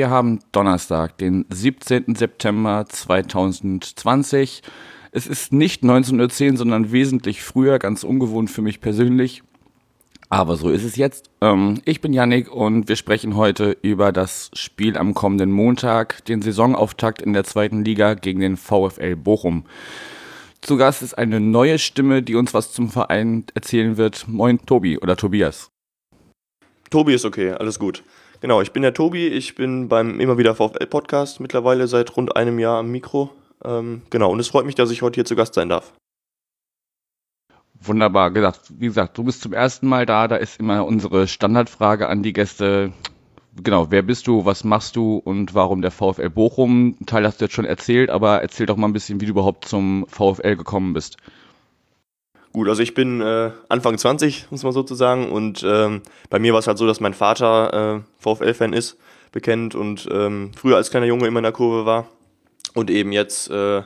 wir haben Donnerstag, den 17. September 2020. Es ist nicht 19.10 Uhr, sondern wesentlich früher, ganz ungewohnt für mich persönlich. Aber so ist es jetzt. Ähm, ich bin Yannick und wir sprechen heute über das Spiel am kommenden Montag, den Saisonauftakt in der zweiten Liga gegen den VfL Bochum. Zu Gast ist eine neue Stimme, die uns was zum Verein erzählen wird. Moin, Tobi oder Tobias. Tobi ist okay, alles gut. Genau, ich bin der Tobi, ich bin beim immer wieder VfL Podcast mittlerweile seit rund einem Jahr am Mikro. Ähm, genau, und es freut mich, dass ich heute hier zu Gast sein darf. Wunderbar gesagt. Wie gesagt, du bist zum ersten Mal da. Da ist immer unsere Standardfrage an die Gäste. Genau, wer bist du, was machst du und warum der VfL Bochum? Ein Teil hast du jetzt schon erzählt, aber erzähl doch mal ein bisschen, wie du überhaupt zum VfL gekommen bist. Gut, also ich bin äh, Anfang 20, muss man sozusagen, und ähm, bei mir war es halt so, dass mein Vater äh, VfL-Fan ist, bekennt und ähm, früher als kleiner Junge immer in der Kurve war und eben jetzt äh,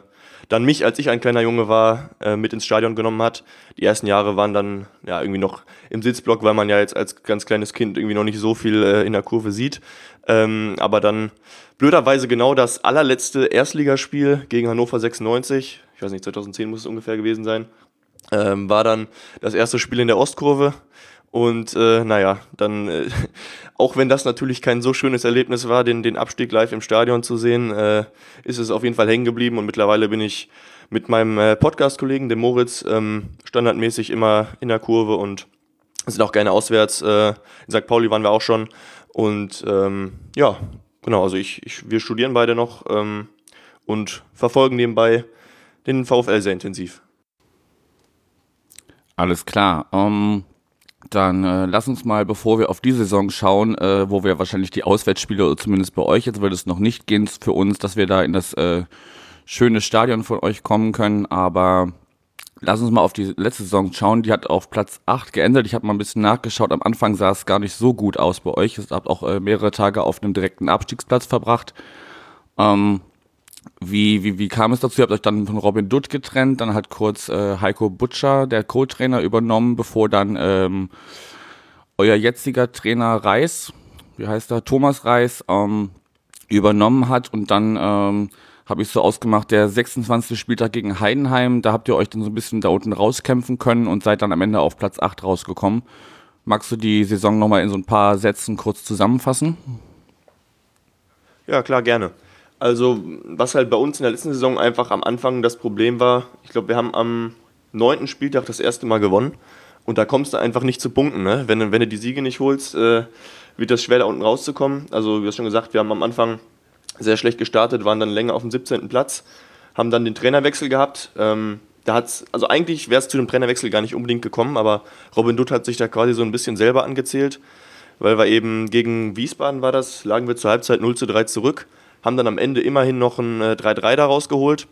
dann mich, als ich ein kleiner Junge war, äh, mit ins Stadion genommen hat. Die ersten Jahre waren dann ja irgendwie noch im Sitzblock, weil man ja jetzt als ganz kleines Kind irgendwie noch nicht so viel äh, in der Kurve sieht. Ähm, aber dann blöderweise genau das allerletzte Erstligaspiel gegen Hannover 96, ich weiß nicht, 2010 muss es ungefähr gewesen sein, ähm, war dann das erste Spiel in der Ostkurve. Und äh, naja, dann, äh, auch wenn das natürlich kein so schönes Erlebnis war, den, den Abstieg live im Stadion zu sehen, äh, ist es auf jeden Fall hängen geblieben. Und mittlerweile bin ich mit meinem äh, Podcast-Kollegen, dem Moritz, ähm, standardmäßig immer in der Kurve und sind auch gerne auswärts. Äh, in St. Pauli waren wir auch schon. Und ähm, ja, genau, also ich, ich, wir studieren beide noch ähm, und verfolgen nebenbei den VfL sehr intensiv. Alles klar. Um dann äh, lass uns mal, bevor wir auf die Saison schauen, äh, wo wir wahrscheinlich die Auswärtsspiele, zumindest bei euch, jetzt wird es noch nicht gehen für uns, dass wir da in das äh, schöne Stadion von euch kommen können, aber lass uns mal auf die letzte Saison schauen. Die hat auf Platz 8 geendet. Ich habe mal ein bisschen nachgeschaut. Am Anfang sah es gar nicht so gut aus bei euch. Ihr habt auch äh, mehrere Tage auf einem direkten Abstiegsplatz verbracht. Ähm, wie, wie, wie kam es dazu? Ihr habt euch dann von Robin Dutt getrennt, dann hat kurz äh, Heiko Butcher, der Co-Trainer, übernommen, bevor dann ähm, euer jetziger Trainer Reis, wie heißt er, Thomas Reis, ähm, übernommen hat und dann ähm, habe ich so ausgemacht, der 26. Spieltag gegen Heidenheim, da habt ihr euch dann so ein bisschen da unten rauskämpfen können und seid dann am Ende auf Platz 8 rausgekommen. Magst du die Saison nochmal in so ein paar Sätzen kurz zusammenfassen? Ja, klar, gerne. Also, was halt bei uns in der letzten Saison einfach am Anfang das Problem war, ich glaube, wir haben am neunten Spieltag das erste Mal gewonnen. Und da kommst du einfach nicht zu Punkten. Ne? Wenn, wenn du die Siege nicht holst, äh, wird das schwer, da unten rauszukommen. Also, wie hast schon gesagt, wir haben am Anfang sehr schlecht gestartet, waren dann länger auf dem 17. Platz, haben dann den Trainerwechsel gehabt. Ähm, da hat's, also eigentlich wäre es zu dem Trainerwechsel gar nicht unbedingt gekommen, aber Robin Dutt hat sich da quasi so ein bisschen selber angezählt, weil wir eben gegen Wiesbaden war das, lagen wir zur Halbzeit 0 zu 3 zurück haben dann am Ende immerhin noch ein 3-3 äh, daraus geholt.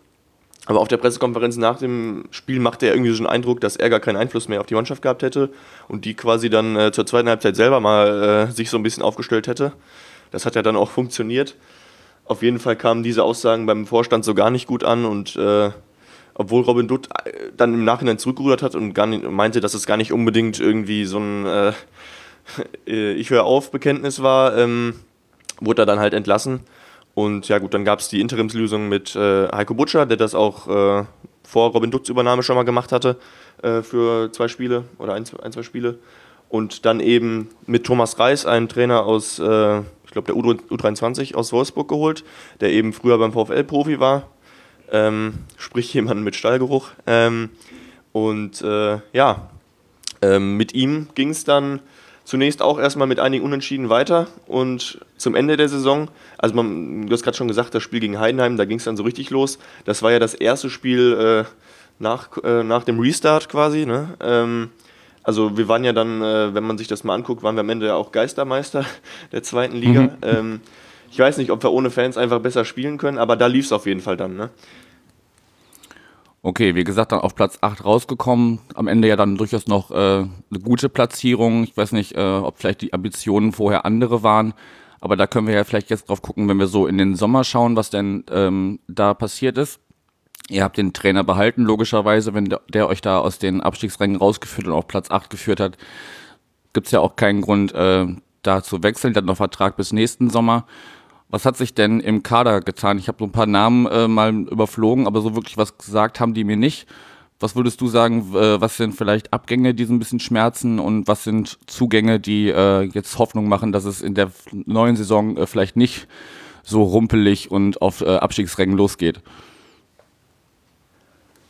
Aber auf der Pressekonferenz nach dem Spiel machte er irgendwie so einen Eindruck, dass er gar keinen Einfluss mehr auf die Mannschaft gehabt hätte und die quasi dann äh, zur zweiten Halbzeit selber mal äh, sich so ein bisschen aufgestellt hätte. Das hat ja dann auch funktioniert. Auf jeden Fall kamen diese Aussagen beim Vorstand so gar nicht gut an und äh, obwohl Robin Dutt äh, dann im Nachhinein zurückgerudert hat und nicht, meinte, dass es gar nicht unbedingt irgendwie so ein äh, Ich höre auf Bekenntnis war, ähm, wurde er dann halt entlassen. Und ja gut, dann gab es die Interimslösung mit äh, Heiko Butcher, der das auch äh, vor Robin Dutz Übernahme schon mal gemacht hatte äh, für zwei Spiele oder ein, ein, zwei Spiele. Und dann eben mit Thomas Reis, einen Trainer aus, äh, ich glaube, der U23 aus Wolfsburg geholt, der eben früher beim VfL Profi war. Ähm, sprich jemand mit Stallgeruch. Ähm, und äh, ja, ähm, mit ihm ging es dann zunächst auch erstmal mit einigen Unentschieden weiter und zum Ende der Saison, also man, du hast gerade schon gesagt, das Spiel gegen Heidenheim, da ging es dann so richtig los. Das war ja das erste Spiel äh, nach, äh, nach dem Restart quasi. Ne? Ähm, also wir waren ja dann, äh, wenn man sich das mal anguckt, waren wir am Ende ja auch Geistermeister der zweiten Liga. Mhm. Ähm, ich weiß nicht, ob wir ohne Fans einfach besser spielen können, aber da lief es auf jeden Fall dann. Ne? Okay, wie gesagt, dann auf Platz 8 rausgekommen. Am Ende ja dann durchaus noch äh, eine gute Platzierung. Ich weiß nicht, äh, ob vielleicht die Ambitionen vorher andere waren. Aber da können wir ja vielleicht jetzt drauf gucken, wenn wir so in den Sommer schauen, was denn ähm, da passiert ist. Ihr habt den Trainer behalten, logischerweise, wenn der, der euch da aus den Abstiegsrängen rausgeführt und auf Platz 8 geführt hat, gibt's ja auch keinen Grund, äh, da zu wechseln. Der hat noch Vertrag bis nächsten Sommer. Was hat sich denn im Kader getan? Ich habe so ein paar Namen äh, mal überflogen, aber so wirklich was gesagt haben die mir nicht. Was würdest du sagen, äh, was sind vielleicht Abgänge, die so ein bisschen schmerzen und was sind Zugänge, die äh, jetzt Hoffnung machen, dass es in der neuen Saison äh, vielleicht nicht so rumpelig und auf äh, Abstiegsrängen losgeht?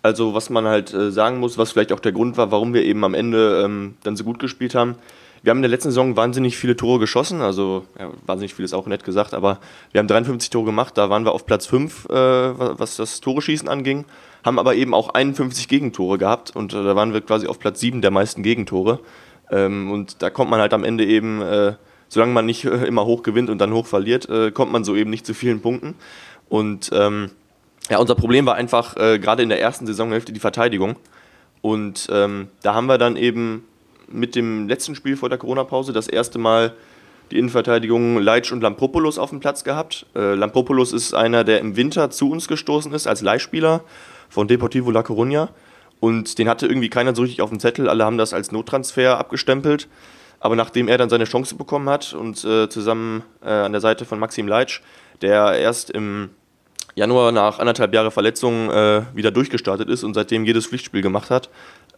Also was man halt äh, sagen muss, was vielleicht auch der Grund war, warum wir eben am Ende ähm, dann so gut gespielt haben, wir haben in der letzten Saison wahnsinnig viele Tore geschossen, also ja, wahnsinnig viel ist auch nett gesagt, aber wir haben 53 Tore gemacht, da waren wir auf Platz 5, äh, was das Tore-Schießen anging, haben aber eben auch 51 Gegentore gehabt und äh, da waren wir quasi auf Platz 7 der meisten Gegentore. Ähm, und da kommt man halt am Ende eben, äh, solange man nicht äh, immer hoch gewinnt und dann hoch verliert, äh, kommt man so eben nicht zu vielen Punkten. Und ähm, ja, unser Problem war einfach äh, gerade in der ersten Saisonhälfte die Verteidigung. Und ähm, da haben wir dann eben mit dem letzten Spiel vor der Corona-Pause das erste Mal die Innenverteidigung Leitsch und Lampropoulos auf dem Platz gehabt. Äh, Lampropoulos ist einer, der im Winter zu uns gestoßen ist als Leihspieler von Deportivo La Coruña. Und den hatte irgendwie keiner so richtig auf dem Zettel. Alle haben das als Nottransfer abgestempelt. Aber nachdem er dann seine Chance bekommen hat und äh, zusammen äh, an der Seite von Maxim Leitsch, der erst im Januar nach anderthalb Jahren Verletzung äh, wieder durchgestartet ist und seitdem jedes Pflichtspiel gemacht hat,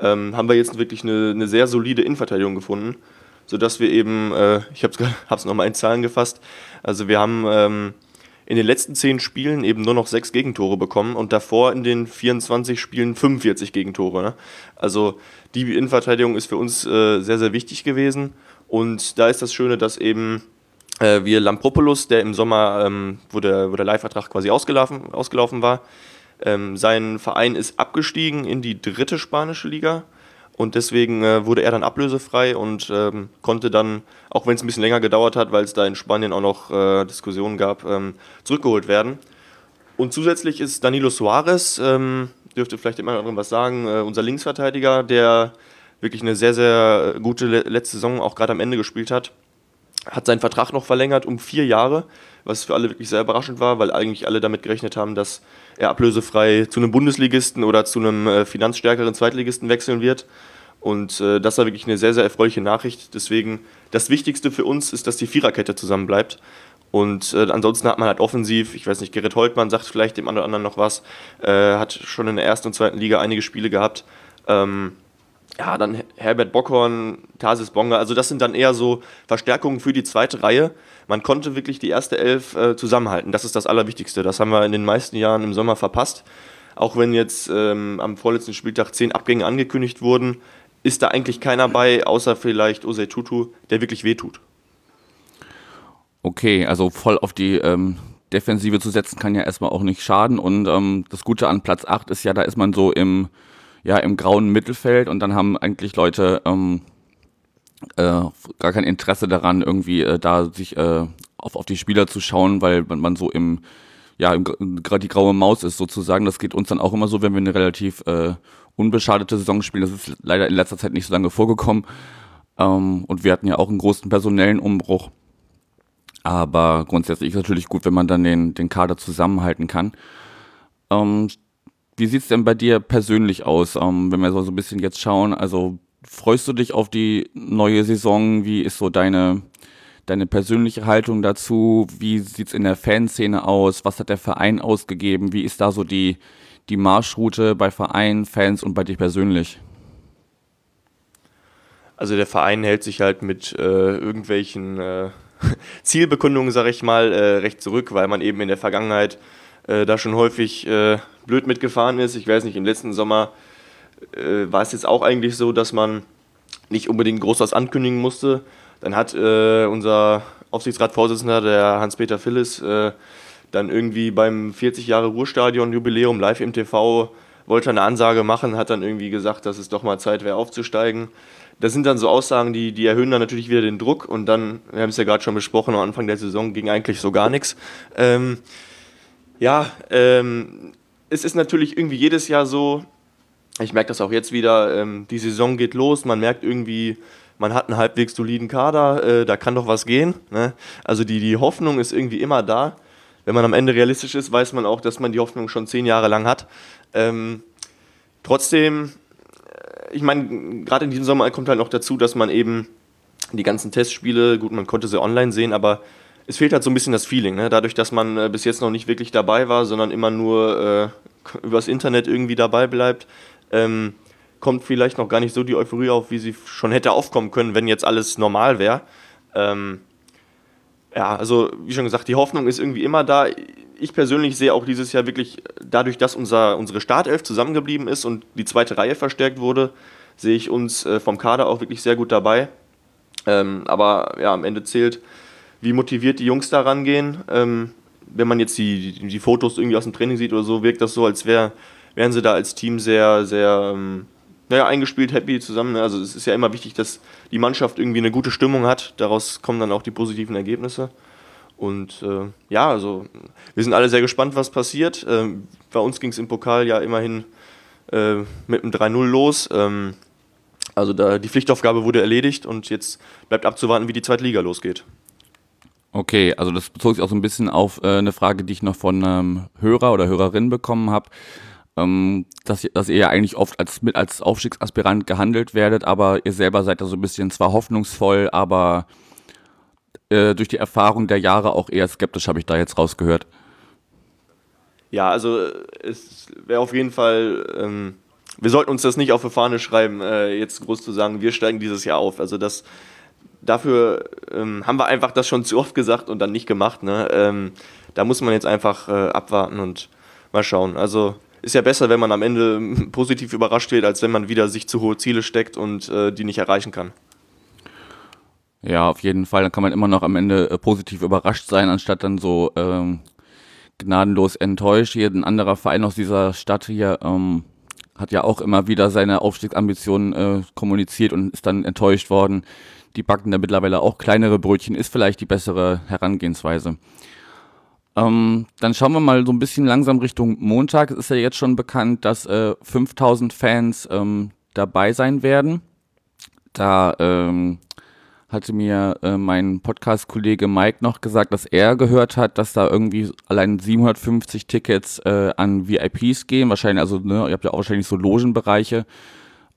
ähm, haben wir jetzt wirklich eine, eine, sehr solide Innenverteidigung gefunden, sodass wir eben, äh, ich habe es nochmal in Zahlen gefasst, also wir haben ähm, in den letzten zehn Spielen eben nur noch sechs Gegentore bekommen und davor in den 24 Spielen 45 Gegentore. Ne? Also die Innenverteidigung ist für uns äh, sehr, sehr wichtig gewesen und da ist das Schöne, dass eben äh, wir Lampropoulos, der im Sommer, ähm, wo der, wo der Leihvertrag quasi ausgelaufen, ausgelaufen war, ähm, sein Verein ist abgestiegen in die dritte spanische Liga und deswegen äh, wurde er dann ablösefrei und ähm, konnte dann, auch wenn es ein bisschen länger gedauert hat, weil es da in Spanien auch noch äh, Diskussionen gab, ähm, zurückgeholt werden. Und zusätzlich ist Danilo Suarez, ähm, dürfte vielleicht immer anderen was sagen, äh, unser Linksverteidiger, der wirklich eine sehr, sehr gute letzte Saison auch gerade am Ende gespielt hat hat seinen Vertrag noch verlängert um vier Jahre, was für alle wirklich sehr überraschend war, weil eigentlich alle damit gerechnet haben, dass er ablösefrei zu einem Bundesligisten oder zu einem äh, finanzstärkeren Zweitligisten wechseln wird. Und äh, das war wirklich eine sehr, sehr erfreuliche Nachricht. Deswegen, das Wichtigste für uns ist, dass die Viererkette zusammenbleibt. Und äh, ansonsten hat man halt offensiv, ich weiß nicht, Gerrit Holtmann sagt vielleicht dem einen oder anderen noch was, äh, hat schon in der ersten und zweiten Liga einige Spiele gehabt. Ähm, ja, dann Herbert Bockhorn, Tarsis Bonga, also das sind dann eher so Verstärkungen für die zweite Reihe. Man konnte wirklich die erste Elf äh, zusammenhalten. Das ist das Allerwichtigste. Das haben wir in den meisten Jahren im Sommer verpasst. Auch wenn jetzt ähm, am vorletzten Spieltag zehn Abgänge angekündigt wurden, ist da eigentlich keiner bei, außer vielleicht Osei Tutu, der wirklich wehtut. Okay, also voll auf die ähm, Defensive zu setzen kann ja erstmal auch nicht schaden. Und ähm, das Gute an Platz 8 ist ja, da ist man so im ja im grauen Mittelfeld und dann haben eigentlich Leute ähm, äh, gar kein Interesse daran, irgendwie äh, da sich äh, auf, auf die Spieler zu schauen, weil man, man so im ja gerade die graue Maus ist sozusagen. Das geht uns dann auch immer so, wenn wir eine relativ äh, unbeschadete Saison spielen. Das ist leider in letzter Zeit nicht so lange vorgekommen. Ähm, und wir hatten ja auch einen großen personellen Umbruch. Aber grundsätzlich ist es natürlich gut, wenn man dann den, den Kader zusammenhalten kann. Ähm, wie sieht's denn bei dir persönlich aus, ähm, wenn wir so, ein bisschen jetzt schauen? Also freust du dich auf die neue Saison? Wie ist so deine, deine persönliche Haltung dazu? Wie sieht's in der Fanszene aus? Was hat der Verein ausgegeben? Wie ist da so die, die Marschroute bei Vereinen, Fans und bei dir persönlich? Also der Verein hält sich halt mit äh, irgendwelchen äh, Zielbekundungen, sag ich mal, äh, recht zurück, weil man eben in der Vergangenheit äh, da schon häufig äh, blöd mitgefahren ist. Ich weiß nicht, im letzten Sommer äh, war es jetzt auch eigentlich so, dass man nicht unbedingt groß was ankündigen musste. Dann hat äh, unser Aufsichtsratsvorsitzender, der Hans-Peter Phillis, äh, dann irgendwie beim 40 Jahre Ruhrstadion-Jubiläum live im TV wollte eine Ansage machen, hat dann irgendwie gesagt, dass es doch mal Zeit wäre aufzusteigen. Das sind dann so Aussagen, die, die erhöhen dann natürlich wieder den Druck und dann, wir haben es ja gerade schon besprochen, am Anfang der Saison ging eigentlich so gar nichts. Ähm, ja, ähm, es ist natürlich irgendwie jedes Jahr so, ich merke das auch jetzt wieder, ähm, die Saison geht los, man merkt irgendwie, man hat einen halbwegs soliden Kader, äh, da kann doch was gehen. Ne? Also die, die Hoffnung ist irgendwie immer da. Wenn man am Ende realistisch ist, weiß man auch, dass man die Hoffnung schon zehn Jahre lang hat. Ähm, trotzdem, äh, ich meine, gerade in diesem Sommer kommt halt noch dazu, dass man eben die ganzen Testspiele, gut, man konnte sie online sehen, aber es fehlt halt so ein bisschen das Feeling. Ne? Dadurch, dass man äh, bis jetzt noch nicht wirklich dabei war, sondern immer nur äh, übers Internet irgendwie dabei bleibt, ähm, kommt vielleicht noch gar nicht so die Euphorie auf, wie sie schon hätte aufkommen können, wenn jetzt alles normal wäre. Ähm, ja, also wie schon gesagt, die Hoffnung ist irgendwie immer da. Ich persönlich sehe auch dieses Jahr wirklich, dadurch, dass unser, unsere Startelf zusammengeblieben ist und die zweite Reihe verstärkt wurde, sehe ich uns äh, vom Kader auch wirklich sehr gut dabei. Ähm, aber ja, am Ende zählt, wie motiviert die Jungs da rangehen. Ähm, wenn man jetzt die, die, Fotos irgendwie aus dem Training sieht oder so, wirkt das so, als wär, wären sie da als Team sehr, sehr ähm, naja, eingespielt, happy zusammen. Also es ist ja immer wichtig, dass die Mannschaft irgendwie eine gute Stimmung hat. Daraus kommen dann auch die positiven Ergebnisse. Und äh, ja, also wir sind alle sehr gespannt, was passiert. Ähm, bei uns ging es im Pokal ja immerhin äh, mit einem 3-0 los. Ähm, also da, die Pflichtaufgabe wurde erledigt und jetzt bleibt abzuwarten, wie die zweite Liga losgeht. Okay, also das bezog sich auch so ein bisschen auf äh, eine Frage, die ich noch von einem Hörer oder Hörerin bekommen habe, ähm, dass, dass ihr ja eigentlich oft als mit als Aufstiegsaspirant gehandelt werdet, aber ihr selber seid da so ein bisschen zwar hoffnungsvoll, aber äh, durch die Erfahrung der Jahre auch eher skeptisch, habe ich da jetzt rausgehört. Ja, also äh, es wäre auf jeden Fall ähm, wir sollten uns das nicht auf die Fahne schreiben, äh, jetzt groß zu sagen, wir steigen dieses Jahr auf. Also das, dafür ähm, haben wir einfach das schon zu oft gesagt und dann nicht gemacht. Ne? Ähm, da muss man jetzt einfach äh, abwarten und mal schauen. Also ist ja besser, wenn man am Ende positiv überrascht wird, als wenn man wieder sich zu hohe Ziele steckt und äh, die nicht erreichen kann. Ja, auf jeden Fall. Dann kann man immer noch am Ende äh, positiv überrascht sein, anstatt dann so ähm, gnadenlos enttäuscht. Hier ein anderer Verein aus dieser Stadt hier ähm, hat ja auch immer wieder seine Aufstiegsambitionen äh, kommuniziert und ist dann enttäuscht worden. Die backen da mittlerweile auch kleinere Brötchen, ist vielleicht die bessere Herangehensweise. Ähm, dann schauen wir mal so ein bisschen langsam Richtung Montag. Es ist ja jetzt schon bekannt, dass äh, 5000 Fans ähm, dabei sein werden. Da ähm, hatte mir äh, mein Podcast-Kollege Mike noch gesagt, dass er gehört hat, dass da irgendwie allein 750 Tickets äh, an VIPs gehen. Wahrscheinlich, also, ne, ihr habt ja auch wahrscheinlich so Logenbereiche.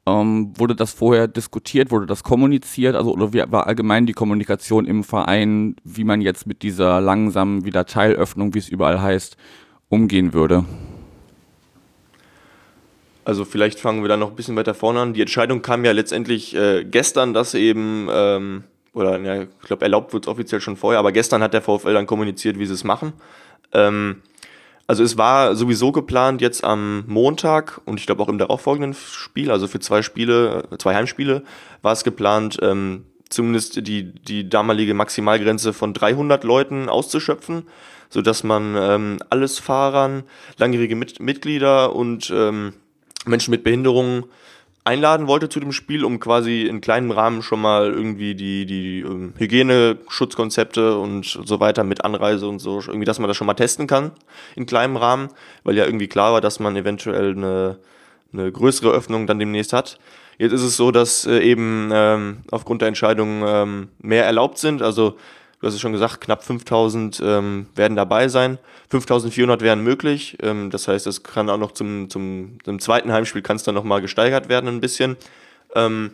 Ähm, wurde das vorher diskutiert, wurde das kommuniziert? Also, oder wie war allgemein die Kommunikation im Verein, wie man jetzt mit dieser langsamen Wiederteilöffnung, wie es überall heißt, umgehen würde? Also vielleicht fangen wir dann noch ein bisschen weiter vorne an. Die Entscheidung kam ja letztendlich äh, gestern, dass eben, ähm, oder ja, ich glaube, erlaubt wird es offiziell schon vorher, aber gestern hat der VfL dann kommuniziert, wie sie es machen. Ähm, also es war sowieso geplant jetzt am Montag und ich glaube auch im darauffolgenden Spiel, also für zwei Spiele, zwei Heimspiele, war es geplant, ähm, zumindest die, die damalige Maximalgrenze von 300 Leuten auszuschöpfen, sodass man ähm, alles Fahrern, langjährige Mit Mitglieder und ähm, Menschen mit Behinderungen einladen wollte zu dem Spiel, um quasi in kleinem Rahmen schon mal irgendwie die, die ähm, Hygieneschutzkonzepte und so weiter mit Anreise und so, irgendwie, dass man das schon mal testen kann in kleinem Rahmen, weil ja irgendwie klar war, dass man eventuell eine, eine größere Öffnung dann demnächst hat. Jetzt ist es so, dass äh, eben ähm, aufgrund der Entscheidung ähm, mehr erlaubt sind. Also du hast es schon gesagt, knapp 5000 ähm, werden dabei sein. 5400 wären möglich. Ähm, das heißt, es kann auch noch zum, zum, zum zweiten Heimspiel kann es dann nochmal gesteigert werden ein bisschen. Ähm,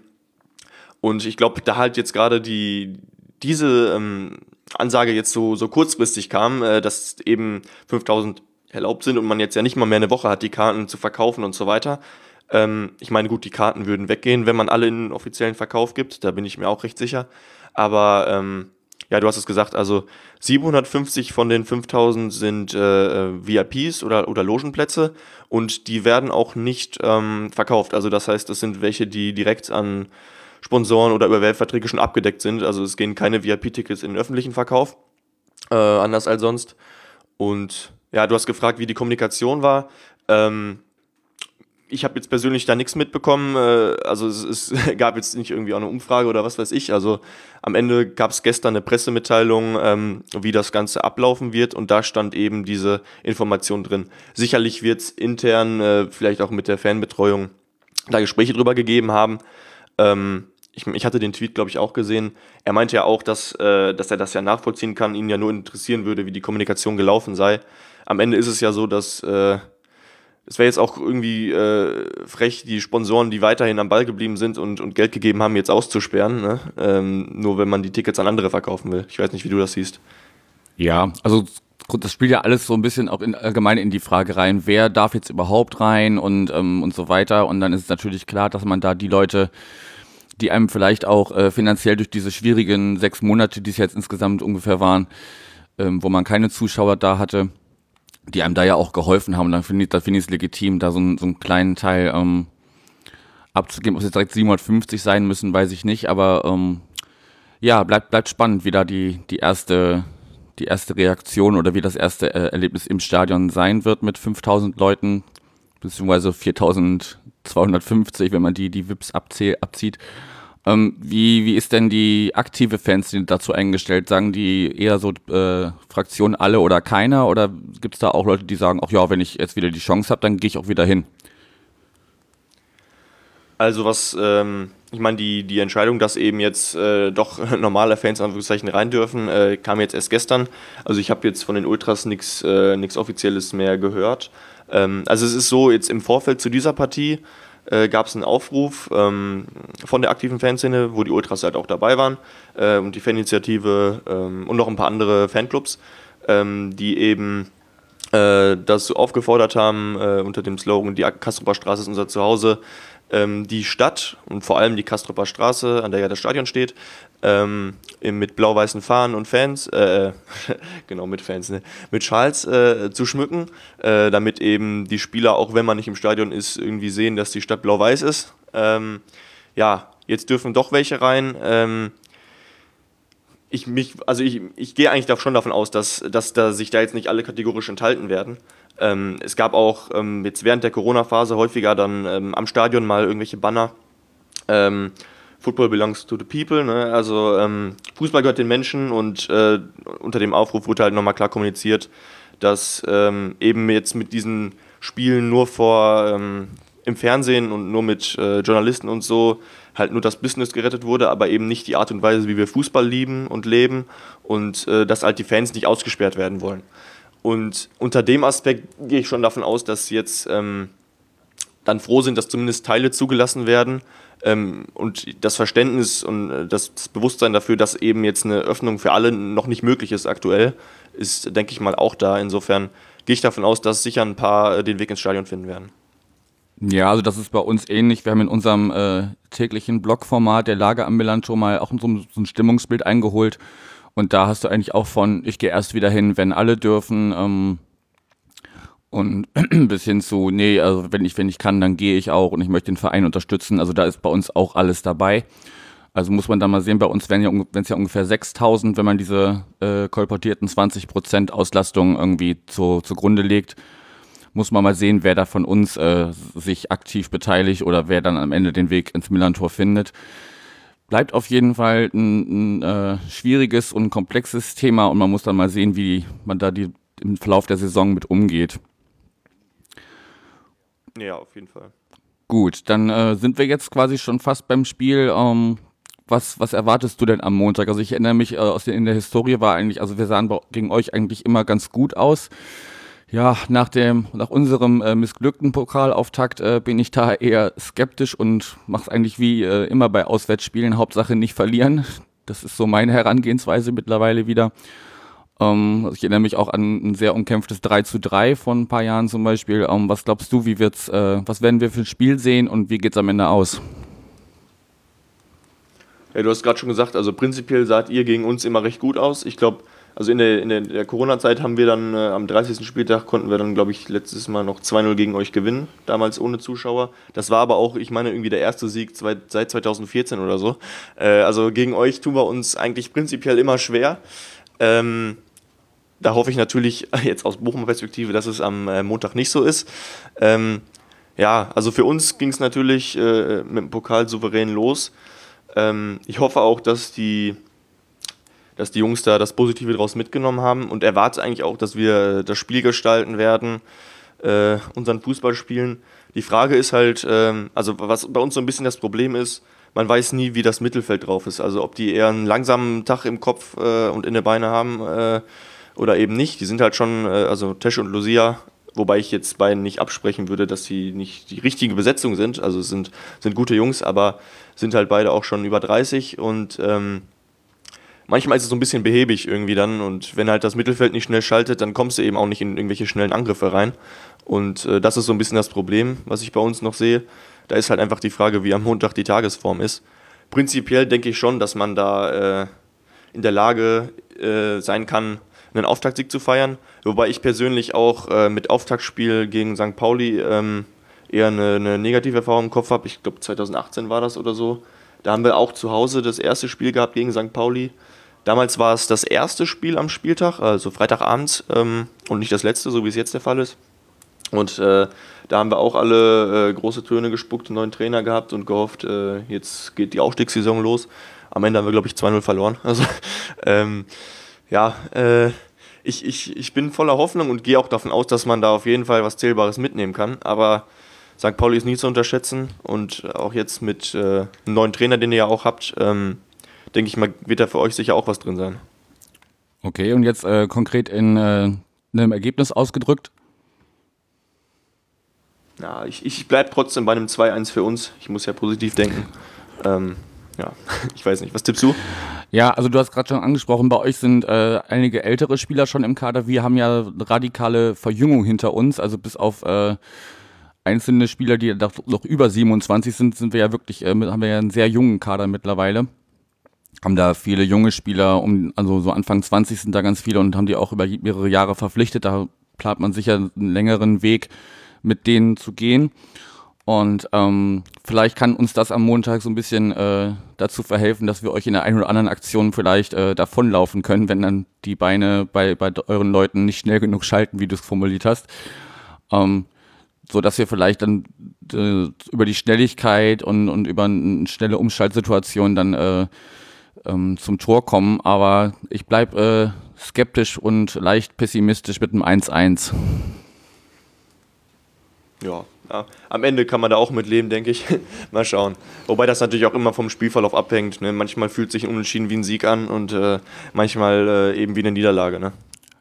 und ich glaube, da halt jetzt gerade die, diese ähm, Ansage jetzt so, so kurzfristig kam, äh, dass eben 5000 erlaubt sind und man jetzt ja nicht mal mehr eine Woche hat, die Karten zu verkaufen und so weiter. Ähm, ich meine, gut, die Karten würden weggehen, wenn man alle in den offiziellen Verkauf gibt, da bin ich mir auch recht sicher. Aber ähm, ja, du hast es gesagt, also 750 von den 5000 sind äh, äh VIPs oder, oder Logenplätze und die werden auch nicht ähm, verkauft. Also das heißt, das sind welche, die direkt an Sponsoren oder über Weltverträge schon abgedeckt sind. Also es gehen keine VIP-Tickets in den öffentlichen Verkauf, äh, anders als sonst. Und ja, du hast gefragt, wie die Kommunikation war. Ähm, ich habe jetzt persönlich da nichts mitbekommen. Äh, also es, es, gab jetzt nicht irgendwie auch eine Umfrage oder was weiß ich. Also am Ende gab es gestern eine Pressemitteilung, ähm, wie das Ganze ablaufen wird und da stand eben diese Information drin. Sicherlich wird es intern, äh, vielleicht auch mit der Fanbetreuung, da Gespräche drüber gegeben haben. Ähm, ich, ich hatte den Tweet, glaube ich, auch gesehen. Er meinte ja auch, dass, äh, dass er das ja nachvollziehen kann, ihn ja nur interessieren würde, wie die Kommunikation gelaufen sei. Am Ende ist es ja so, dass äh, es wäre jetzt auch irgendwie äh, frech, die Sponsoren, die weiterhin am Ball geblieben sind und, und Geld gegeben haben, jetzt auszusperren. Ne? Ähm, nur wenn man die Tickets an andere verkaufen will. Ich weiß nicht, wie du das siehst. Ja, also das spielt ja alles so ein bisschen auch in, allgemein in die Frage rein, wer darf jetzt überhaupt rein und, ähm, und so weiter. Und dann ist es natürlich klar, dass man da die Leute, die einem vielleicht auch äh, finanziell durch diese schwierigen sechs Monate, die es jetzt insgesamt ungefähr waren, ähm, wo man keine Zuschauer da hatte, die einem da ja auch geholfen haben. dann finde ich, da ich es legitim, da so, ein, so einen kleinen Teil ähm, abzugeben. Ob es jetzt direkt 750 sein müssen, weiß ich nicht. Aber ähm, ja, bleibt, bleibt spannend, wie da die, die erste die erste Reaktion oder wie das erste äh, Erlebnis im Stadion sein wird mit 5000 Leuten, beziehungsweise 4250, wenn man die, die VIPs abzieht. Ähm, wie, wie ist denn die aktive Fanszene dazu eingestellt? Sagen die eher so äh, Fraktion alle oder keiner? Oder gibt es da auch Leute, die sagen, ach ja, wenn ich jetzt wieder die Chance habe, dann gehe ich auch wieder hin? Also was, ähm, ich meine, die, die Entscheidung, dass eben jetzt äh, doch normale Fans Anführungszeichen rein dürfen, äh, kam jetzt erst gestern. Also ich habe jetzt von den Ultras nichts äh, Offizielles mehr gehört. Ähm, also es ist so, jetzt im Vorfeld zu dieser Partie äh, gab es einen Aufruf ähm, von der aktiven Fanszene, wo die Ultras halt auch dabei waren äh, und die Faninitiative ähm, und noch ein paar andere Fanclubs, ähm, die eben äh, das aufgefordert haben äh, unter dem Slogan, die Kastroper Straße ist unser Zuhause, ähm, die Stadt und vor allem die Kastroper Straße, an der ja das Stadion steht, ähm, mit blau-weißen Fahnen und Fans, äh, genau mit Fans, ne, mit Schals äh, zu schmücken, äh, damit eben die Spieler, auch wenn man nicht im Stadion ist, irgendwie sehen, dass die Stadt blau-weiß ist. Ähm, ja, jetzt dürfen doch welche rein. Ähm, ich mich, also ich, ich gehe eigentlich schon davon aus, dass, dass da sich da jetzt nicht alle kategorisch enthalten werden. Ähm, es gab auch ähm, jetzt während der Corona-Phase häufiger dann ähm, am Stadion mal irgendwelche Banner. Ähm, Football belongs to the people, ne? also ähm, Fußball gehört den Menschen und äh, unter dem Aufruf wurde halt nochmal klar kommuniziert, dass ähm, eben jetzt mit diesen Spielen nur vor im Fernsehen und nur mit äh, Journalisten und so halt nur das Business gerettet wurde, aber eben nicht die Art und Weise, wie wir Fußball lieben und leben und äh, dass halt die Fans nicht ausgesperrt werden wollen. Und unter dem Aspekt gehe ich schon davon aus, dass jetzt ähm, dann froh sind, dass zumindest Teile zugelassen werden. Ähm, und das Verständnis und äh, das, das Bewusstsein dafür, dass eben jetzt eine Öffnung für alle noch nicht möglich ist aktuell, ist, denke ich mal, auch da. Insofern gehe ich davon aus, dass sicher ein paar äh, den Weg ins Stadion finden werden. Ja, also das ist bei uns ähnlich. Wir haben in unserem äh, täglichen Blogformat der Lage am Milan schon mal auch so, so ein Stimmungsbild eingeholt und da hast du eigentlich auch von, ich gehe erst wieder hin, wenn alle dürfen. Ähm, und bis hin zu, nee, also wenn ich, wenn ich kann, dann gehe ich auch und ich möchte den Verein unterstützen. Also da ist bei uns auch alles dabei. Also muss man da mal sehen, bei uns wären ja, wenn es ja ungefähr 6000, wenn man diese äh, kolportierten 20% Auslastung irgendwie zu, zugrunde legt, muss man mal sehen, wer da von uns äh, sich aktiv beteiligt oder wer dann am Ende den Weg ins Millantor findet bleibt auf jeden Fall ein, ein äh, schwieriges und komplexes Thema und man muss dann mal sehen, wie man da die, im Verlauf der Saison mit umgeht. Ja, auf jeden Fall. Gut, dann äh, sind wir jetzt quasi schon fast beim Spiel. Ähm, was, was erwartest du denn am Montag? Also ich erinnere mich, äh, aus der, in der Historie war eigentlich, also wir sahen gegen euch eigentlich immer ganz gut aus. Ja, nach dem, nach unserem äh, missglückten Pokalauftakt äh, bin ich da eher skeptisch und mache es eigentlich wie äh, immer bei Auswärtsspielen. Hauptsache nicht verlieren. Das ist so meine Herangehensweise mittlerweile wieder. Ähm, ich erinnere mich auch an ein sehr umkämpftes 3 zu 3 von ein paar Jahren zum Beispiel. Ähm, was glaubst du, wie wird's, äh, was werden wir für ein Spiel sehen und wie geht's am Ende aus? Ja, du hast gerade schon gesagt, also prinzipiell saht ihr gegen uns immer recht gut aus. Ich glaube, also in der, in der Corona-Zeit haben wir dann äh, am 30. Spieltag konnten wir dann, glaube ich, letztes Mal noch 2-0 gegen euch gewinnen, damals ohne Zuschauer. Das war aber auch, ich meine, irgendwie der erste Sieg zwei, seit 2014 oder so. Äh, also gegen euch tun wir uns eigentlich prinzipiell immer schwer. Ähm, da hoffe ich natürlich jetzt aus Bochumer Perspektive, dass es am äh, Montag nicht so ist. Ähm, ja, also für uns ging es natürlich äh, mit dem Pokal souverän los. Ähm, ich hoffe auch, dass die dass die Jungs da das Positive daraus mitgenommen haben und erwarte eigentlich auch, dass wir das Spiel gestalten werden, äh, unseren Fußball spielen. Die Frage ist halt, ähm, also was bei uns so ein bisschen das Problem ist, man weiß nie, wie das Mittelfeld drauf ist. Also ob die eher einen langsamen Tag im Kopf äh, und in den Beine haben äh, oder eben nicht. Die sind halt schon, äh, also Tesch und Lucia, wobei ich jetzt beiden nicht absprechen würde, dass sie nicht die richtige Besetzung sind. Also es sind, sind gute Jungs, aber sind halt beide auch schon über 30 und ähm, manchmal ist es so ein bisschen behäbig irgendwie dann und wenn halt das Mittelfeld nicht schnell schaltet, dann kommst du eben auch nicht in irgendwelche schnellen Angriffe rein. Und äh, das ist so ein bisschen das Problem, was ich bei uns noch sehe. Da ist halt einfach die Frage, wie am Montag die Tagesform ist. Prinzipiell denke ich schon, dass man da äh, in der Lage äh, sein kann, einen Auftaktsieg zu feiern. Wobei ich persönlich auch äh, mit Auftaktspiel gegen St. Pauli ähm, eher eine, eine, negative Erfahrung im Kopf habe. Ich glaube 2018 war das oder so. Da haben wir auch zu Hause das erste Spiel gehabt gegen St. Pauli. Damals war es das erste Spiel am Spieltag, also Freitagabends ähm, und nicht das letzte, so wie es jetzt der Fall ist. Und äh, da haben wir auch alle äh, große Töne gespuckt, einen neuen Trainer gehabt und gehofft, äh, jetzt geht die Aufstiegssaison los. Am Ende haben wir, glaube ich, 2-0 verloren. Also, ähm, ja, äh, ich, ich, ich bin voller Hoffnung und gehe auch davon aus, dass man da auf jeden Fall was Zählbares mitnehmen kann. Aber St. Pauli ist nie zu unterschätzen und auch jetzt mit äh, einem neuen Trainer, den ihr ja auch habt, ähm, denke ich mal, wird da für euch sicher auch was drin sein. Okay, und jetzt äh, konkret in äh, einem Ergebnis ausgedrückt? Ja, ich, ich bleibe trotzdem bei einem 2-1 für uns. Ich muss ja positiv denken. Ähm, ja, ich weiß nicht. Was tippst du? Ja, also du hast gerade schon angesprochen, bei euch sind äh, einige ältere Spieler schon im Kader. Wir haben ja radikale Verjüngung hinter uns. Also bis auf äh, einzelne Spieler, die noch, noch über 27 sind, sind wir ja wirklich, äh, haben wir ja einen sehr jungen Kader mittlerweile haben da viele junge Spieler, um, also so Anfang 20 sind da ganz viele und haben die auch über mehrere Jahre verpflichtet. Da plant man sicher einen längeren Weg mit denen zu gehen. Und ähm, vielleicht kann uns das am Montag so ein bisschen äh, dazu verhelfen, dass wir euch in der einen oder anderen Aktion vielleicht äh, davonlaufen können, wenn dann die Beine bei, bei euren Leuten nicht schnell genug schalten, wie du es formuliert hast. Ähm, so dass wir vielleicht dann äh, über die Schnelligkeit und, und über eine schnelle Umschaltsituation dann äh, ähm, zum Tor kommen, aber ich bleibe äh, skeptisch und leicht pessimistisch mit einem 1-1. Ja, ja, am Ende kann man da auch mit leben, denke ich. Mal schauen. Wobei das natürlich auch immer vom Spielverlauf abhängt. Ne? Manchmal fühlt sich ein Unentschieden wie ein Sieg an und äh, manchmal äh, eben wie eine Niederlage. Ne?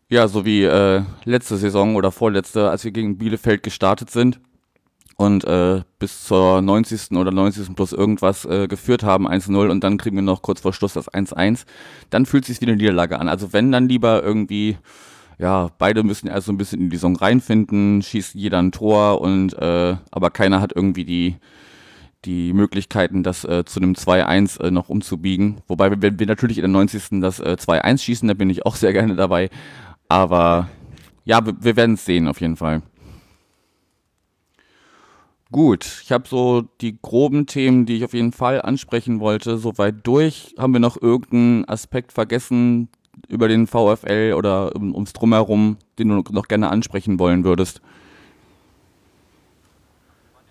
Ja, so wie äh, letzte Saison oder vorletzte, als wir gegen Bielefeld gestartet sind und äh, bis zur 90. oder 90. plus irgendwas äh, geführt haben, 1-0 und dann kriegen wir noch kurz vor Schluss das 1-1, dann fühlt sich wie eine Niederlage an. Also wenn dann lieber irgendwie, ja, beide müssen erst so ein bisschen in die Saison reinfinden, schießt jeder ein Tor und äh, aber keiner hat irgendwie die die Möglichkeiten, das äh, zu einem 2-1 äh, noch umzubiegen. Wobei, wenn wir natürlich in der 90. das äh, 2-1 schießen, da bin ich auch sehr gerne dabei. Aber ja, wir, wir werden es sehen auf jeden Fall. Gut, ich habe so die groben Themen, die ich auf jeden Fall ansprechen wollte, soweit durch. Haben wir noch irgendeinen Aspekt vergessen über den VfL oder um, ums Drumherum, den du noch gerne ansprechen wollen würdest?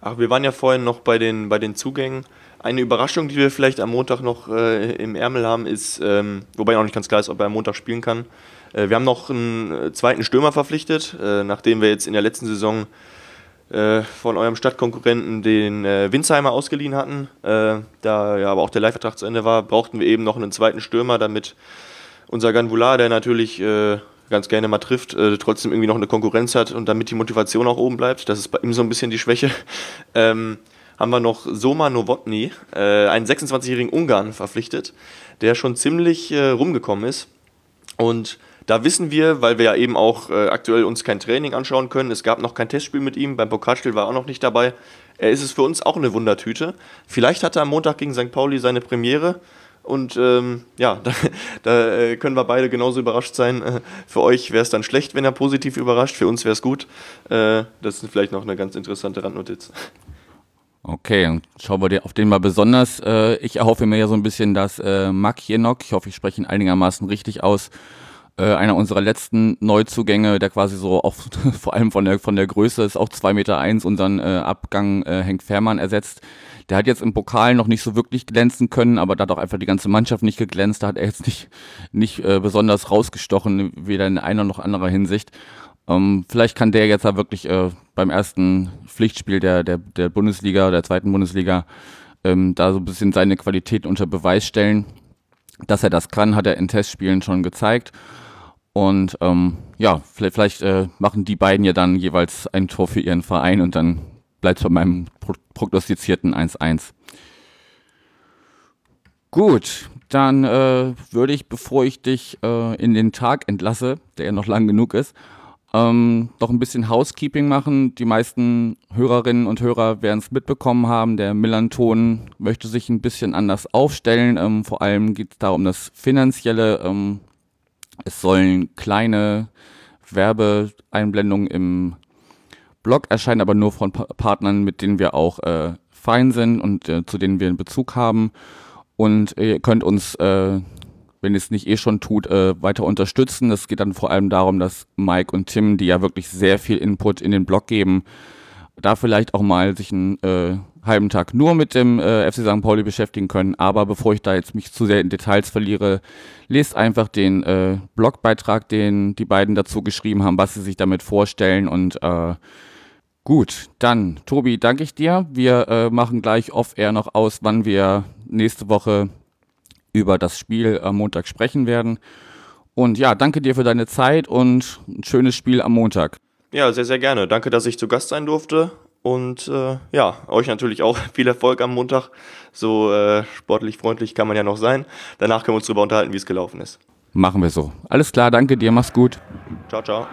Ach, wir waren ja vorhin noch bei den, bei den Zugängen. Eine Überraschung, die wir vielleicht am Montag noch äh, im Ärmel haben, ist, ähm, wobei noch nicht ganz klar ist, ob er am Montag spielen kann. Äh, wir haben noch einen zweiten Stürmer verpflichtet, äh, nachdem wir jetzt in der letzten Saison äh, von eurem Stadtkonkurrenten den äh, Winsheimer ausgeliehen hatten. Äh, da ja aber auch der Leihvertrag zu Ende war, brauchten wir eben noch einen zweiten Stürmer, damit unser Ganvular, der natürlich äh, ganz gerne mal trifft, äh, trotzdem irgendwie noch eine Konkurrenz hat und damit die Motivation auch oben bleibt. Das ist bei ihm so ein bisschen die Schwäche. Ähm, haben wir noch Soma Novotny, äh, einen 26-jährigen Ungarn, verpflichtet, der schon ziemlich rumgekommen ist. Und da wissen wir, weil wir ja eben auch äh, aktuell uns kein Training anschauen können, es gab noch kein Testspiel mit ihm, beim Pokalspiel war er auch noch nicht dabei. Er ist es für uns auch eine Wundertüte. Vielleicht hat er am Montag gegen St. Pauli seine Premiere und ähm, ja, da, da äh, können wir beide genauso überrascht sein. Äh, für euch wäre es dann schlecht, wenn er positiv überrascht, für uns wäre es gut. Äh, das ist vielleicht noch eine ganz interessante Randnotiz. Okay, und schauen wir auf den mal besonders. Ich erhoffe mir ja so ein bisschen, dass äh, Makienok, ich hoffe, ich spreche ihn einigermaßen richtig aus, äh, einer unserer letzten Neuzugänge, der quasi so auch vor allem von der von der Größe ist auch zwei Meter eins unseren äh, Abgang äh, Henk Fährmann ersetzt. Der hat jetzt im Pokal noch nicht so wirklich glänzen können, aber da hat auch einfach die ganze Mannschaft nicht geglänzt. Da hat er jetzt nicht nicht äh, besonders rausgestochen, weder in einer noch anderer Hinsicht. Ähm, vielleicht kann der jetzt da wirklich äh, beim ersten Pflichtspiel der, der, der Bundesliga, der zweiten Bundesliga, ähm, da so ein bisschen seine Qualität unter Beweis stellen. Dass er das kann, hat er in Testspielen schon gezeigt. Und ähm, ja, vielleicht, vielleicht äh, machen die beiden ja dann jeweils ein Tor für ihren Verein und dann bleibt es bei meinem pro prognostizierten 1-1. Gut, dann äh, würde ich, bevor ich dich äh, in den Tag entlasse, der ja noch lang genug ist, ähm, noch ein bisschen Housekeeping machen. Die meisten Hörerinnen und Hörer werden es mitbekommen haben. Der Millanton möchte sich ein bisschen anders aufstellen. Ähm, vor allem geht es da um das Finanzielle. Ähm, es sollen kleine Werbeeinblendungen im Blog erscheinen, aber nur von pa Partnern, mit denen wir auch äh, fein sind und äh, zu denen wir einen Bezug haben. Und ihr könnt uns, äh, wenn ihr es nicht eh schon tut, äh, weiter unterstützen. Es geht dann vor allem darum, dass Mike und Tim, die ja wirklich sehr viel Input in den Blog geben, da vielleicht auch mal sich einen äh, halben Tag nur mit dem äh, FC St. Pauli beschäftigen können. Aber bevor ich da jetzt mich zu sehr in Details verliere, lest einfach den äh, Blogbeitrag, den die beiden dazu geschrieben haben, was sie sich damit vorstellen und äh, Gut, dann, Tobi, danke ich dir. Wir äh, machen gleich off-air noch aus, wann wir nächste Woche über das Spiel am Montag sprechen werden. Und ja, danke dir für deine Zeit und ein schönes Spiel am Montag. Ja, sehr, sehr gerne. Danke, dass ich zu Gast sein durfte. Und äh, ja, euch natürlich auch viel Erfolg am Montag. So äh, sportlich freundlich kann man ja noch sein. Danach können wir uns darüber unterhalten, wie es gelaufen ist. Machen wir so. Alles klar, danke dir, mach's gut. Ciao, ciao.